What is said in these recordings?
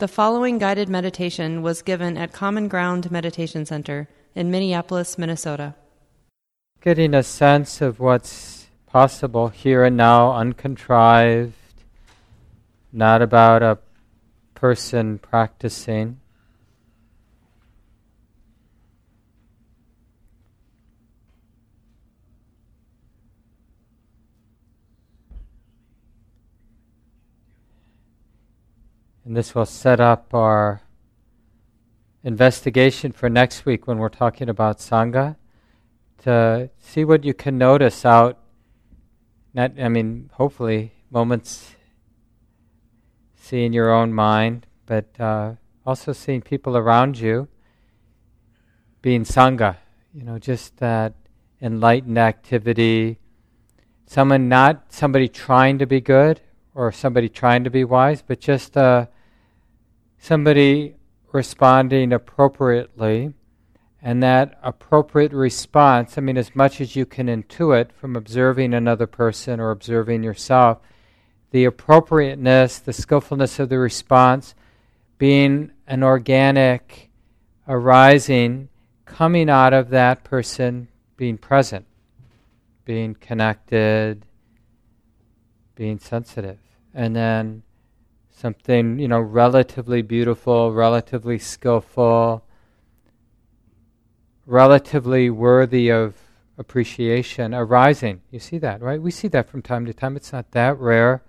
The following guided meditation was given at Common Ground Meditation Center in Minneapolis, Minnesota. Getting a sense of what's possible here and now, uncontrived, not about a person practicing. And this will set up our investigation for next week when we're talking about Sangha to see what you can notice out, not, I mean, hopefully, moments seeing your own mind, but uh, also seeing people around you being Sangha, you know, just that enlightened activity. Someone, not somebody trying to be good or somebody trying to be wise, but just uh, somebody responding appropriately. And that appropriate response, I mean, as much as you can intuit from observing another person or observing yourself, the appropriateness, the skillfulness of the response being an organic arising coming out of that person being present, being connected, being sensitive. And then something, you know, relatively beautiful, relatively skillful, relatively worthy of appreciation arising. You see that, right? We see that from time to time. It's not that rare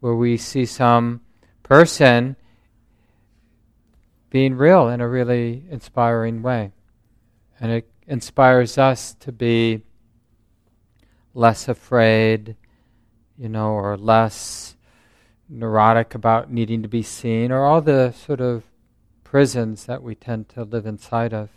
where we see some person being real in a really inspiring way. And it inspires us to be less afraid, you know, or less neurotic about needing to be seen, or all the sort of prisons that we tend to live inside of.